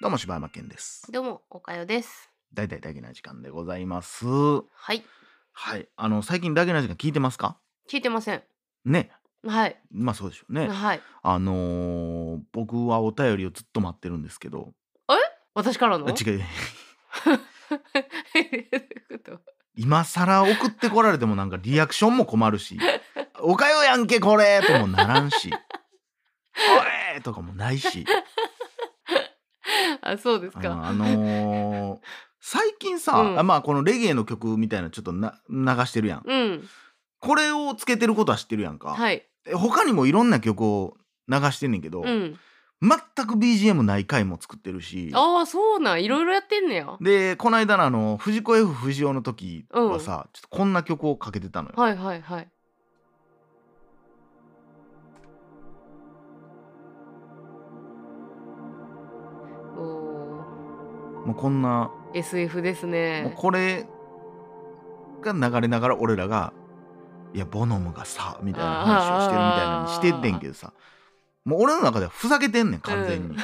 どうも柴山健です。どうも、おかよです。大体だけな時間でございます。はい。はい。あの、最近だけな時間聞いてますか？聞いてません。ね。はい。まあそうでしょうね。はい。あのー僕はお便りをずっと待ってるんですけど、私からの？あ違う。今更送ってこられてもなんかリアクションも困るし、おかよやんけこれともならんし、おえとかもないし、あ、そうですあか。あのー最近さ、うんあまあこのレゲエの曲みたいなのちょっとな流してるやん。うん。これをつけてることは知ってるやんか。はい。え他にもいろんな曲を流してんねんけど、うん。全く BGM ない回も作ってるしああ、そうなん。いろいろやってんねや。でこの間のあの藤子 F 不二雄の時はさ、ちょっとこんな曲をかけてたのよ。はいはいはい。もうこんな、ー SF ですもうね。これが流れながら俺らが「いやボノムがさ」みたいな話をしてるみたいなのにしてんねんけどさ。もう俺の中ではふざけてんねん完全に、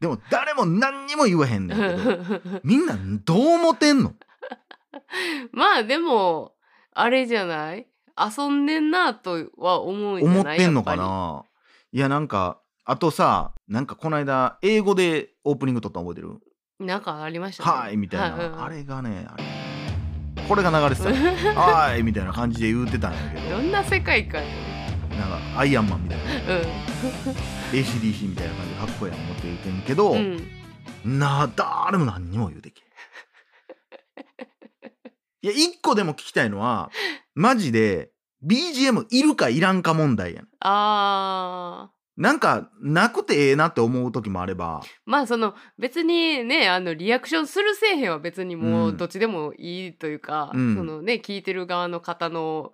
でも誰も何にも言わへんねんけど みんなどう思ってんの？まあでもあれじゃない？遊んでんなとは思うんじゃない？思ってんのかやっな？いやなんかあとさなんかこの間英語でオープニング撮ったの覚えてる？なんかありましたはいみたいな、はいうん。あれがねあれ。これが流れてた。の はいみたいな感じで言うてたんやけど。どんな世界観やなんかアイアンマンみたいな。ね ACDC みたいな感じでかっこいいやん思って言うてんけど、うん、うん、なあ誰も何にも言うてけ いや一個でも聞きたいのはマジで BGM いるかいらんか問題やん。あーなんかなくてええなって思う時もあれば。まあその別にねあのリアクションするせえへんは別にもううん。どっちでもいいというか、うん。そのね聞いてる側の方の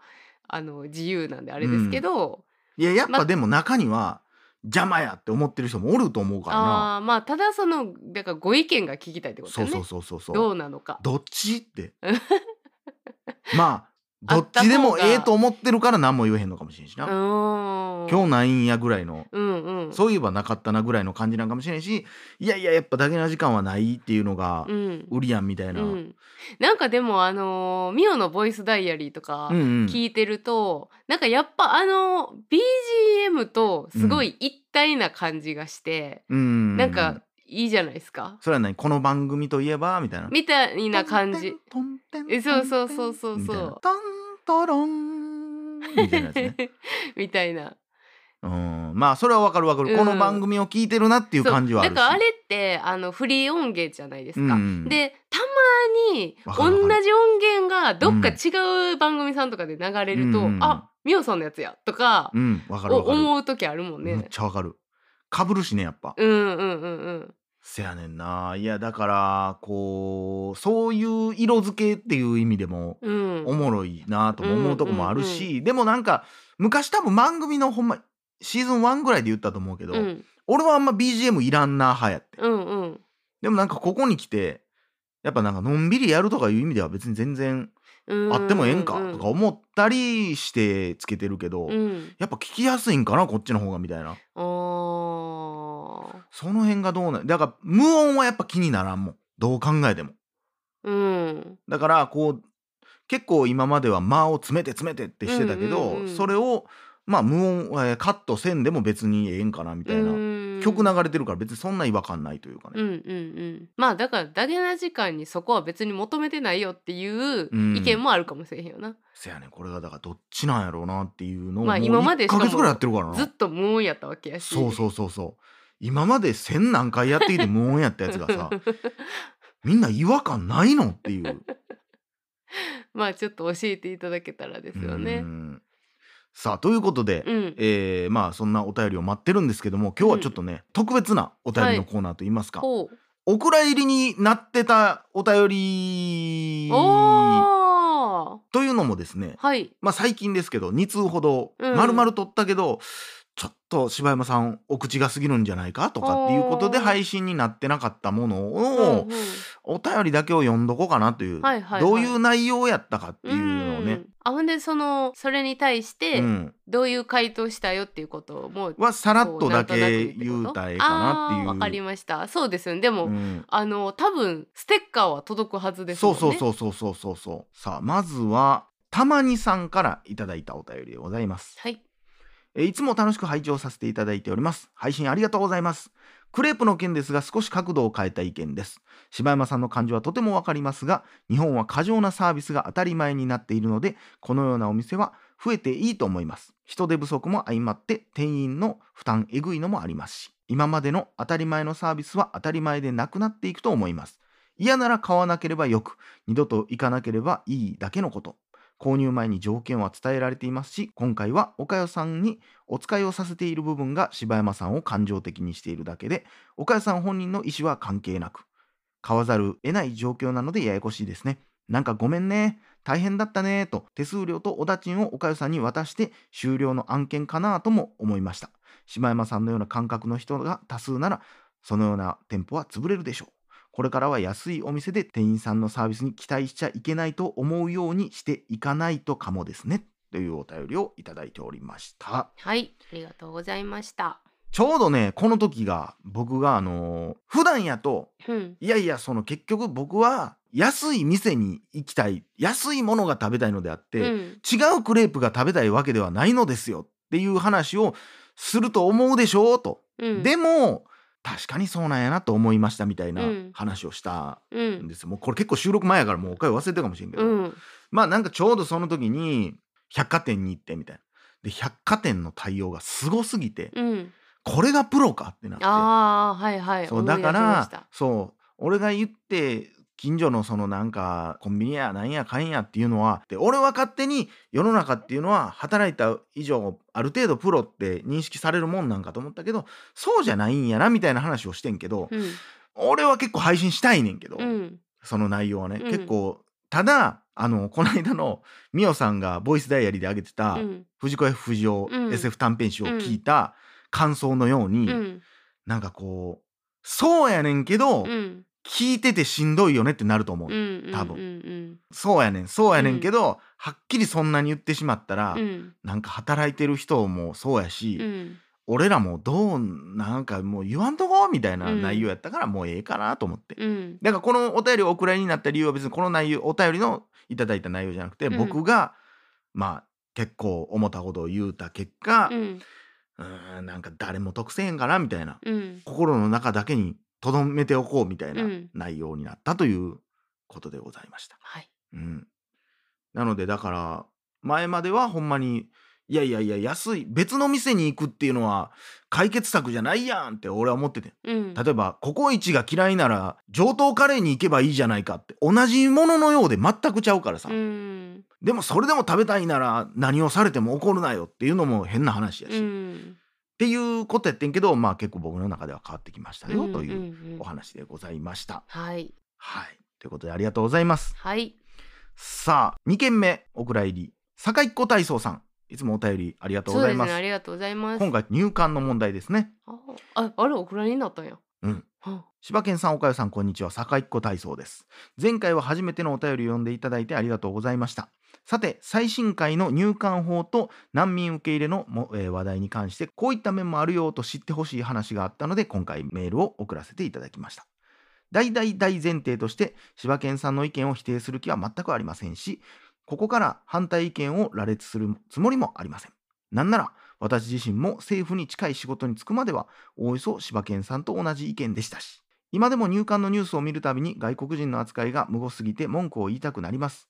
あの自由なんであれですけど、いややっまぱでも中には邪魔やって思ってる人もおると思うからな。あーまあただそのだからご意見が聞きたいってことだよね。そうそうそうそうそう。どうなのか。どっちって。まあどっちでもええと思ってるから何も言えへんのかもしれんしな、今日ないんやぐらいのうんうん。そういえばなかったなぐらいの感じなんかもしれんし。いやいややっぱだけな時間はないっていうのがうん。売りやんみたいな、うん、なんかでもあのーミオのボイスダイアリーとかうんうん。聞いてると、なんかやっぱあの BGM とすごい一体な感じがして、うんなんかいいじゃないですか。それは何？この番組といえば？みたいな。みたいな感じ。そうそうそうそうそうみたいなタンタロン。みたいなやつね。みたいな。うん。まあそれはわかるわかる、うん。この番組を聞いてるなっていう感じはあるだからあれってあのフリー音源じゃないですか。うん。でたまに同じ音源がどっか違う番組さんとかで流れると、うん。あミオさんのやつやとか、うん。わかかる。思う時あるもんめっね。ちゃわかる。かぶるしねやっぱ、うんうんうんうん。せやねんな。いやだからこうそういう色付けっていう意味でもうん、おもろいなとも思うとこもあるし、でもなんか昔多分番組のほんまシーズン1ぐらいで言ったと思うけど、うん。俺はあんま BGM いらんな派やって。うんうん。でもなんかここに来てやっぱなんかのんびりやるとかいう意味では別に全然うんあってもええんかとか思ったりしてつけてるけど、うん。やっぱ聞きやすいんかなこっちの方がみたいなその辺がどうなだから無音はやっぱ気にならんもん。どう考えても。うん。だからこう結構今までは間を詰めて詰めてってしてたけど、うんうんうんそれをまあ無音、えーカットせんでも別にええんかなみたいな、うん。曲流れてるから別にそんな違和感ないというかね、うんうんうん。まあだからダゲな時間にそこは別に求めてないよっていううん。意見もあるかもしれへんよな、せやねん。これがだからどっちなんやろうなっていうのを、まあ今まで1ヶ月ぐらいやってるからな。ずっと無音やったわけやし。そうそうそうそう今まで千何回やってきて無音やったやつがさみんな違和感ないのっていう。まあちょっと教えていただけたらですようねん。さあということで、うん。えーまあそんなお便りを待ってるんですけども今日はちょっとね、特別なお便りのコーナーといいますか、ほう。お蔵入りになってたお便りというのもですねはい。まあ最近ですけど2通ほどうん。丸々取ったけど、ちょっと柴山さんお口が過ぎるんじゃないかとかっていうことで配信になってなかったものうんを、うん。お便りだけを読んどこうかなという、どういう内容やったかっていうのをね、うん。あほんでそのそれに対してうん、どういう回答したよっていうこともはさらっことだけ言うたらええかなっていう。わかりました。そうですよね。でも、うん。あの多分ステッカーは届くはずですもんね。そうそうそうそうそうそうそう。さあまずはたまにさんからいただいたお便りでございます。はいえいつも楽しく拝聴させていただいております。配信ありがとうございます。クレープの件ですが少し角度を変えた意見です。柴山さんの感情はとてもわかりますが、日本は過剰なサービスが当たり前になっているので、このようなお店は増えていいと思います。人手不足も相まって店員の負担えぐいのもありますし、今までの当たり前のサービスは当たり前でなくなっていくと思います。嫌なら買わなければよく、二度と行かなければいいだけのこと。購入前に条件は伝えられていますし、今回は岡代さんにお使いをさせている部分が柴山さんを感情的にしているだけで、岡代さん本人の意思は関係なく、買わざるを得ない状況なのでややこしいですね。なんかごめんね、大変だったねと手数料とお駄賃を岡代さんに渡して終了の案件かなとも思いました。柴山さんのような感覚の人が多数なら、そのような店舗は潰れるでしょう。これからは安いお店で店員さんのサービスに期待しちゃいけないと思うようにしていかないとかもですね。というお便りをいただいておりました。はいありがとうございましたちょうどね、この時が僕があのー普段やと、うんいやいや、その結局僕は安い店に行きたい、安いものが食べたいのであって、うん違うクレープが食べたいわけではないのですよっていう話をすると思うでしょうと。うんでも、確かにそうなんやなと思いましたみたいなうん。話をしたうんんですよ。もうこれ結構収録前やからもうおかゆ忘れてるかもしれんけど、うん。まあなんかちょうどその時に百貨店に行ってみたいな。で百貨店の対応がすごすぎて、うん。これがプロかってなって。ああはいはい。そうだからそう俺が言って近所のそのなんかコンビニやなんやかんやっていうのはで俺は勝手に世の中っていうのは働いた以上ある程度プロって認識されるもんなんかと思ったけどそうじゃないんやなみたいな話をしてんけど、うん。俺は結構配信したいねんけど、うん。その内容はね、うん。結構ただあのこの間のミオさんがボイスダイアリーで上げてた、うん。藤子 F 不二雄、うん。SF 短編集を聞いた感想のように、うん。なんかこうそうやねんけど、うん聞いててしんどいよねってなると思う、うん多分。分そうやねんそうやねんけど、はっきりそんなに言ってしまったら、うん。なんか働いてる人もそうやし、うん。俺らもどうなんかもう言わんとこみたいなうん。内容やったからもうええかなと思って、うん。だからこのお便りをお蔵になった理由は別にこの内容お便りのいただいた内容じゃなくて、うん。僕がまあ結構思ったことを言うた結果、うん。なんか誰も得せへんかなみたいなうん。心の中だけに留めておこうみたいなうん。内容になったということでございました。はい。うん、なのでだから前まではほんまにいやいやいや安い別の店に行くっていうのは解決策じゃないやんって俺は思っててうん。例えばココイチが嫌いなら上等カレーに行けばいいじゃないかって同じもののようで全くちゃうからさ、うん。でもそれでも食べたいなら何をされても怒るなよっていうのも変な話やし、うっんていうことやってんけどまあ結構僕の中では変わってきましたよ、といううんお話でございました。はいはい。ということでありがとうございます。はいさあ、2件目、お蔵入り。坂井っ子体操さん。いつもお便りありがとうございます。そうですねありがとうございます今回入管の問題ですね。あああれお蔵になったんやうんは柴犬さん、岡代さん、こんにちは。坂井っ子体操です。前回は初めてのお便りを読んでいただいてありがとうございました。さて、最新回の入管法と難民受け入れのも、えー話題に関して、こういった面もあるよと知ってほしい話があったので、今回メールを送らせていただきました。大大大前提として、柴犬さんの意見を否定する気は全くありませんし、ここから反対意見を羅列するつもりもありません。なんなら、私自身も政府に近い仕事に就くまでは、おおよそ柴犬さんと同じ意見でしたし、今でも入管のニュースを見るたびに外国人の扱いが無謀すぎて文句を言いたくなります。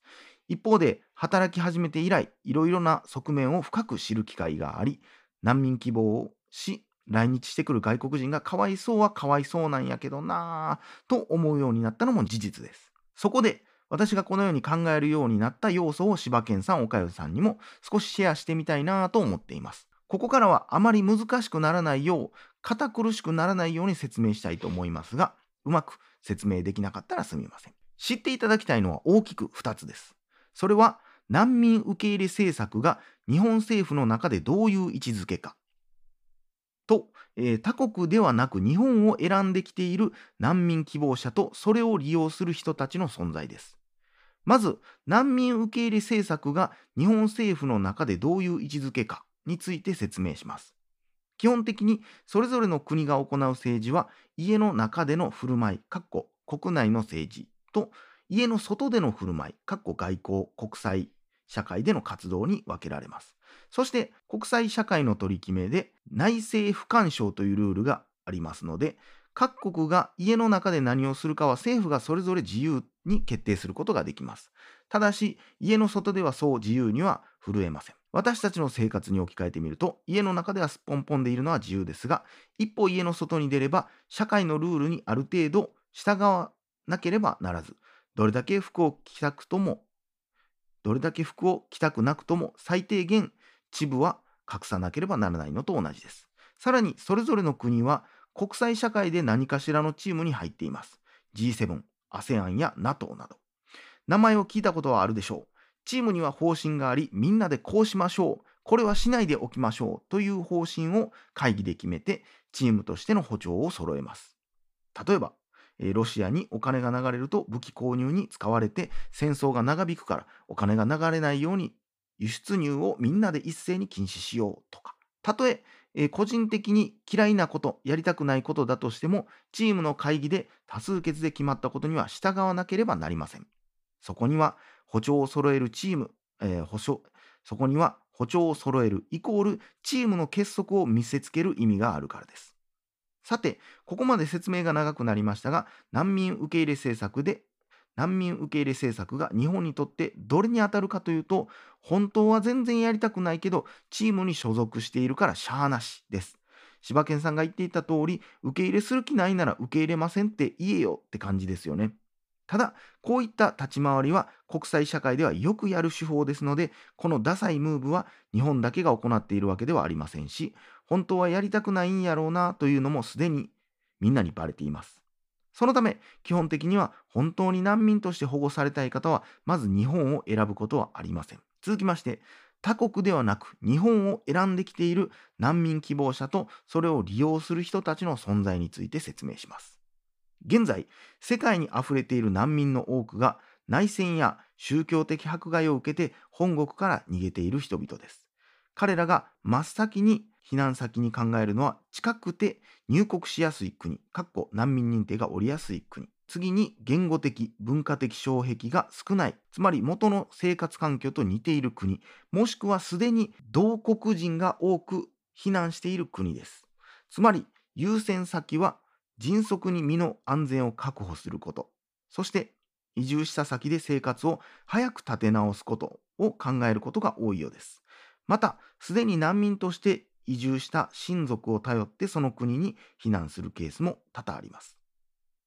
一方で、働き始めて以来、いろいろな側面を深く知る機会があり、難民希望をし、来日してくる外国人がかわいそうはかわいそうなんやけどなぁ、と思うようになったのも事実です。そこで、私がこのように考えるようになった要素を柴犬さん、岡代さんにも少しシェアしてみたいなぁと思っています。ここからはあまり難しくならないよう、堅苦しくならないように説明したいと思いますが、うまく説明できなかったらすみません。知っていただきたいのは大きく2つです。それは難民受け入れ政策が日本政府の中でどういう位置づけか。と、えー他国ではなく日本を選んできている難民希望者とそれを利用する人たちの存在です。まず難民受け入れ政策が日本政府の中でどういう位置づけかについて説明します基本的にそれぞれの国が行う政治は家の中での振る舞いかっこ国内の政治と家の外での振る舞いかっこ外交国際社会での活動に分けられますそして国際社会の取り決めで内政不干渉というルールがありますので各国が家の中で何をするかは政府がそれぞれ自由に決定することができます。ただし、家の外ではそう自由には震えません。私たちの生活に置き換えてみると、家の中ではすっぽんぽんでいるのは自由ですが、一歩家の外に出れば、社会のルールにある程度従わなければならず、どれだけ服を着たくとも、どれだけ服を着たくなくとも、最低限、地部は隠さなければならないのと同じです。さらに、それぞれの国は、国際社会で何かしらのチームに入っています。G7、ASEAN や NATO など。名前を聞いたことはあるでしょう。チームには方針があり、みんなでこうしましょう。これはしないでおきましょうという方針を会議で決めて、チームとしての歩調を揃えます。例えば、ロシアにお金が流れると武器購入に使われて戦争が長引くからお金が流れないように輸出入をみんなで一斉に禁止しようとか。たとええ個人的に嫌いなこと、やりたくないことだとしても、チームの会議で多数決で決まったことには従わなければなりません。そこには歩調を揃えるチーム、えー、歩そこには歩調を揃えるイコールチームの結束を見せつける意味があるからです。さて、ここまで説明が長くなりましたが、難民受け入れ政策で難民受け入れ政策が日本にとってどれに当たるかというと、本当は全然やりたくないけど、チームに所属しているからしゃあなしです。柴犬さんが言っていた通り、受け入れする気ないなら受け入れませんって言えよって感じですよね。ただ、こういった立ち回りは国際社会ではよくやる手法ですので、このダサいムーブは日本だけが行っているわけではありませんし、本当はやりたくないんやろうなというのもすでにみんなにバレています。そのため、基本的には本当に難民として保護されたい方は、まず日本を選ぶことはありません。続きまして、他国ではなく日本を選んできている難民希望者とそれを利用する人たちの存在について説明します。現在、世界にあふれている難民の多くが内戦や宗教的迫害を受けて本国から逃げている人々です。彼らが真っ先に避難先に考えるのは近くて入国しやすい国、かっこ難民認定が下りやすい国。次に言語的、文化的障壁が少ない、つまり元の生活環境と似ている国、もしくはすでに同国人が多く避難している国です。つまり優先先は迅速に身の安全を確保すること、そして移住した先で生活を早く立て直すことを考えることが多いようです。また、すでに難民として移住した親族を頼ってその国に避難するケースも多々あります。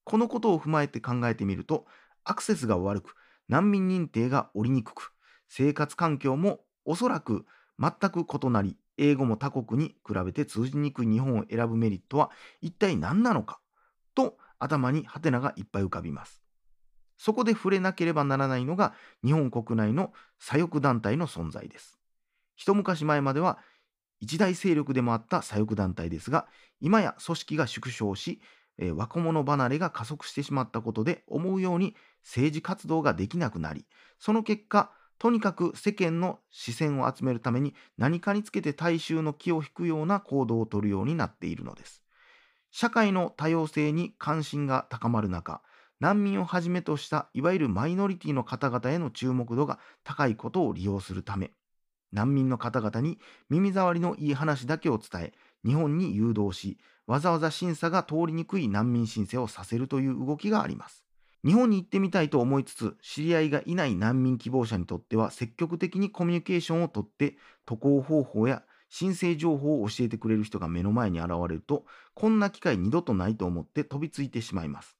このことを踏まえて考えてみると、アクセスが悪く、難民認定が下りにくく、生活環境もおそらく全く異なり、英語も他国に比べて通じにくい日本を選ぶメリットは一体何なのかと頭にハテナがいっぱい浮かびます。そこで触れなければならないのが日本国内の左翼団体の存在です。一昔前までは一大勢力でもあった左翼団体ですが、今や組織が縮小し、え、若者離れが加速してしまったことで思うように政治活動ができなくなり、その結果、とにかく世間の視線を集めるために何かにつけて大衆の気を引くような行動をとるようになっているのです。社会の多様性に関心が高まる中、難民をはじめとしたいわゆるマイノリティの方々への注目度が高いことを利用するため、難民の方々に耳障りのいい話だけを伝え、日本に誘導し、わざわざ審査が通りにくい難民申請をさせるという動きがあります。日本に行ってみたいと思いつつ、知り合いがいない難民希望者にとっては、積極的にコミュニケーションをとって、渡航方法や申請情報を教えてくれる人が目の前に現れると、こんな機会二度とないと思って飛びついてしまいます。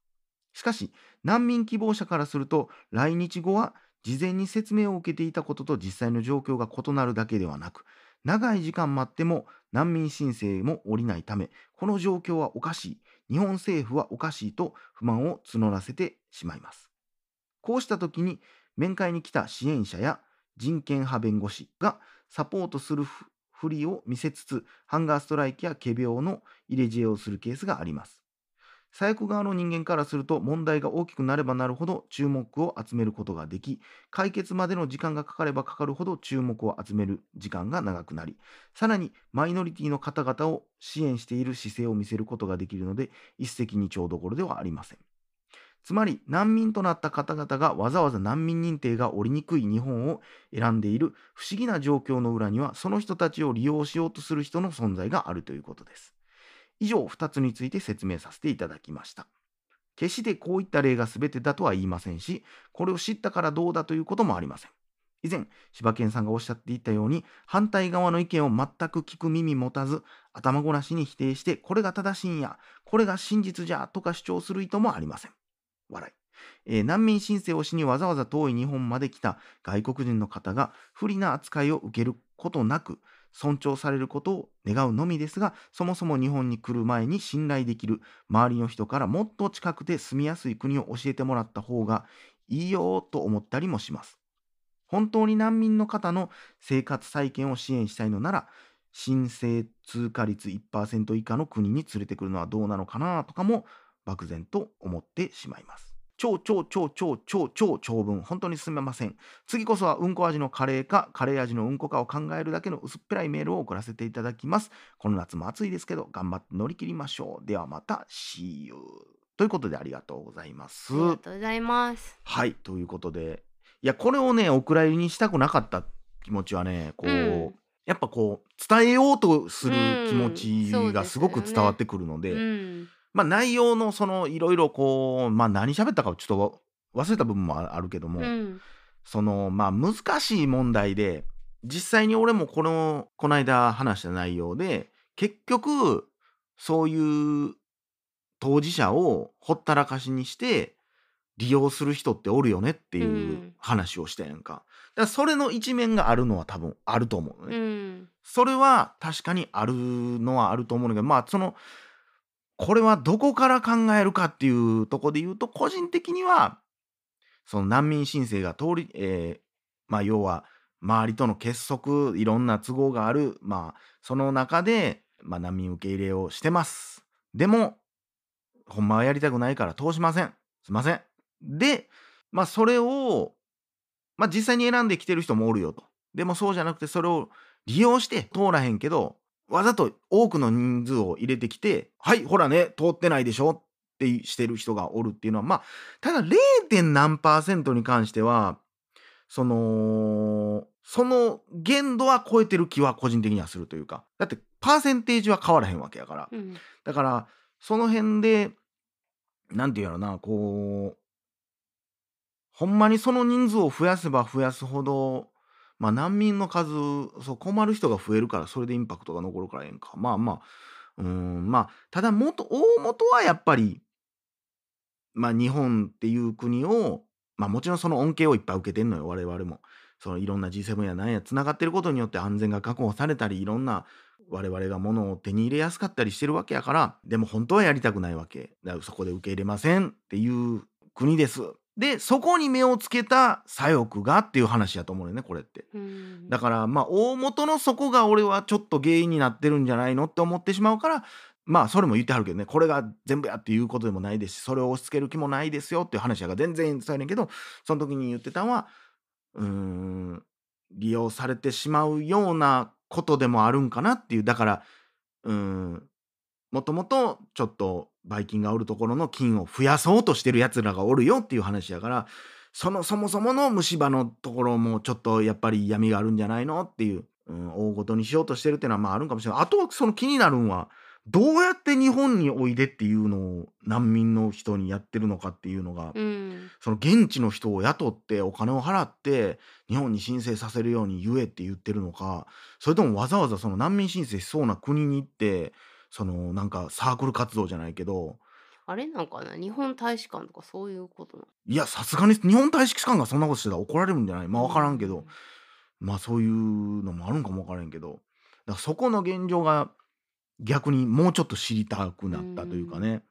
しかし、難民希望者からすると、来日後は事前に説明を受けていたことと実際の状況が異なるだけではなく、長い時間待っても難民申請も下りないため、この状況はおかしい、日本政府はおかしいと不満を募らせてしまいます。こうした時に面会に来た支援者や人権派弁護士がサポートするふりを見せつつ、ハンガーストライキや仮病の入れ知恵をするケースがあります。左翼側の人間からすると問題が大きくなればなるほど注目を集めることができ解決までの時間がかかればかかるほど注目を集める時間が長くなりさらにマイノリティの方々を支援している姿勢を見せることができるので一石二鳥どころではありません。つまり難民となった方々がわざわざ難民認定が下りにくい日本を選んでいる不思議な状況の裏にはその人たちを利用しようとする人の存在があるということです。以上2つについて説明させていただきました。決してこういった例が全てだとは言いませんしこれを知ったからどうだということもありません。以前柴犬さんがおっしゃっていたように反対側の意見を全く聞く耳持たず頭ごなしに否定してこれが正しいんやこれが真実じゃとか主張する意図もありません。笑い、えー難民申請をしにわざわざ遠い日本まで来た外国人の方が不利な扱いを受けることなく尊重されることを願うのみですがそもそも日本に来る前に信頼できる周りの人からもっと近くて住みやすい国を教えてもらった方がいいよと思ったりもします本当に難民の方の生活再建を支援したいのなら申請通過率1%以下の国に連れてくるのはどうなのかなとかも漠然と思ってしまいます。超超超超超超長文本当にすみません。次こそはうんこ味のカレーかカレー味のうんこかを考えるだけの薄っぺらいメールを送らせていただきます。この夏も暑いですけど頑張って乗り切りましょう。ではまた See you ということでありがとうございます。ありがとうございます。はいということでいやこれをねお蔵入りにしたくなかった気持ちはねこう、うんやっぱこう伝えようとする気持うんちがですごく伝わってくるので、うん。まあ内容のそのいろいろこうまあ何喋ったかをちょっと忘れた部分もああるけども、うん。そのまあ難しい問題で実際に俺もこのこの間話した内容で結局そういう当事者をほったらかしにして利用する人っておるよねっていううん話をしたやんか。だからそれの一面があるのは多分あると思うのね。うん。それは確かにあるのはあると思うんだけどまあそのこれはどこから考えるかっていうとこで言うと個人的にはその難民申請が通り、えーまあ要は周りとの結束いろんな都合があるまあその中で、まあ、難民受け入れをしてます。でもほんまはやりたくないから通しません。すいません。でまあそれをまあ実際に選んできてる人もおるよと。でもそうじゃなくてそれを利用して通らへんけどわざと多くの人数を入れてきてはいほらね通ってないでしょ？ってしてる人がおるっていうのはまあただ 0. 何パーセントに関してはそのその限度は超えてる気は個人的にはするというかだってパーセンテージは変わらへんわけやからうん。だからその辺でなんていうやろなこうほんまにその人数を増やせば増やすほどまあ難民の数そう困る人が増えるからそれでインパクトが残るからええんか。まあまあうんまあただ元大元はやっぱりまあ日本っていう国をまあもちろんその恩恵をいっぱい受けてんのよ我々も。そのいろんな G7 や何やつながってることによって安全が確保されたりいろんな我々が物を手に入れやすかったりしてるわけやからでも本当はやりたくないわけ。だからそこで受け入れませんっていう国です。でそこに目をつけた左翼がっていう話やと思うよねこれってうん。だからまあ大元のそこが俺はちょっと原因になってるんじゃないのって思ってしまうからまあそれも言ってはるけどねこれが全部やっていうことでもないですしそれを押し付ける気もないですよっていう話やから全然そうやねんけどその時に言ってたのはうーん利用されてしまうようなことでもあるんかなっていうだからうーんもともとちょっとばい菌がおるところの菌を増やそうとしてるやつらがおるよっていう話やからそのそもそもの虫歯のところもちょっとやっぱり闇があるんじゃないのっていう、うん、大ごとにしようとしてるっていうのはまああるんかもしれないあとはその気になるんはどうやって日本においでっていうのを難民の人にやってるのかっていうのが、うん。その現地の人を雇ってお金を払って日本に申請させるように言えって言ってるのかそれともわざわざその難民申請しそうな国に行ってそのなんかサークル活動じゃないけど。あれなんかな日本大使館とかそういうことなの？いやさすがに日本大使館がそんなことしてたら怒られるんじゃない？まあ分からんけど、まあそういうのもあるんかも分からんけど。だからそこの現状が逆にもうちょっと知りたくなったというかね、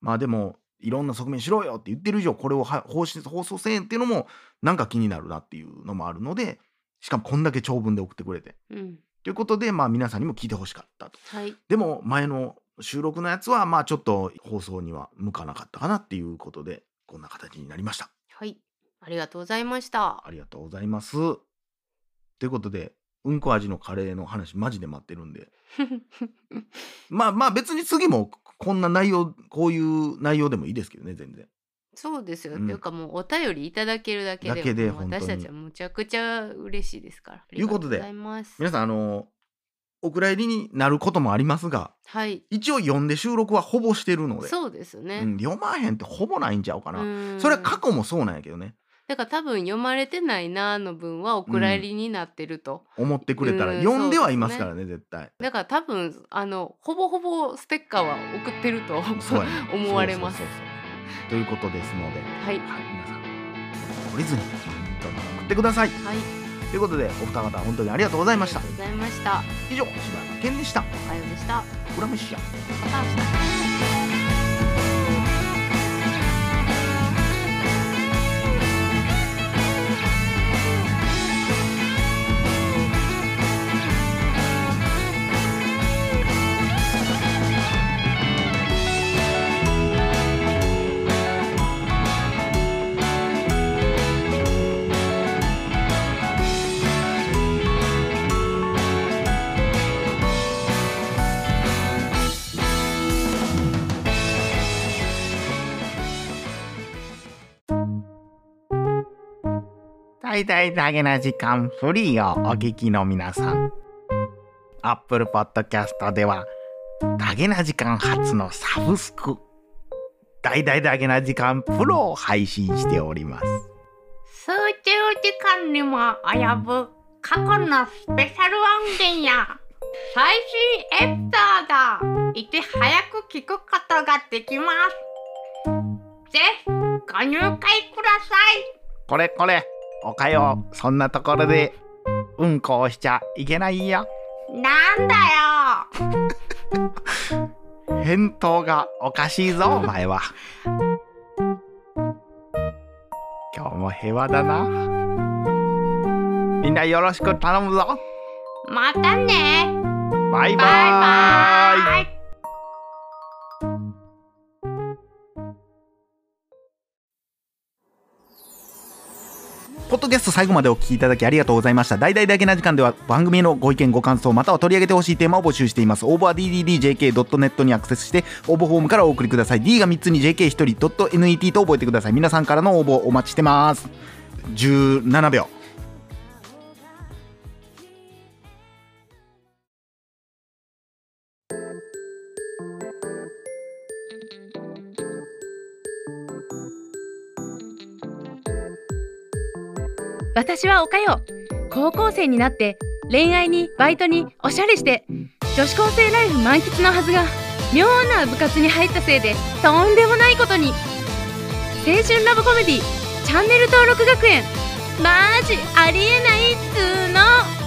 まあでもいろんな側面しろよって言ってる以上これをは放出放送せんっていうのもなんか気になるなっていうのもあるのでしかもこんだけ長文で送ってくれて。うん。ということでまあ皆さんにも聞いてほしかったとはい。でも前の収録のやつはまあちょっと放送には向かなかったかなっていうことでこんな形になりましたはい。ありがとうございました。ありがとうございますということでうんこ味のカレーの話マジで待ってるんで まあまあ別に次もこんな内容こういう内容でもいいですけどね全然そうですよ。うんっていうかもうお便りいただけるだけでだけでもう本当に私たちはむちゃくちゃ嬉しいですから。いうことでありがとうございます。皆さんあのお蔵入りになることもありますがはい。一応読んで収録はほぼしてるのでそうですね。うん、読まへんってほぼないんちゃうかな、うんそれは過去もそうなんやけどねだから多分読まれてないなの分はお蔵入りになってると。思ってくれたら、うん読んではいますからね絶対だから多分あのほぼほぼステッカーは送ってるとそうやね 思われますそうそうそうということですので、はいはい、皆さん懲りずにどんどん送ってくださいはい。ということでお二方本当にありがとうございましたありがとうございました。以上柴山健でしたおはようでした。裏飯やまた明日。大々だけな時間フリーをお聞きの皆さん Apple Podcast ではダゲな時間初のサブスク大々だけな時間プロを配信しております数十時間にも及ぶ過去のスペシャル音源や最新エピソードいち早く聞くことができます。ぜひご入会ください。これこれおかよそんなところでうん。こをしちゃいけないよ。なんだよ。返答がおかしいぞお前は。今日も平和だな。みんなよろしく頼むぞ。またね。バイバイ。バイバポッドキャスト最後までお聞きいただきありがとうございました。大々だけな時間では番組へのご意見ご感想または取り上げてほしいテーマを募集しています。応募は dddjk.net にアクセスして応募フォームからお送りください。D が3つに JK1 人 .net と覚えてください。皆さんからの応募お待ちしてます。17秒。私はおかよ高校生になって恋愛にバイトにおしゃれして女子高生ライフ満喫のはずが妙な部活に入ったせいでとんでもないことに。青春ラブコメディチャンネル登録学園。マジありえないっつーの。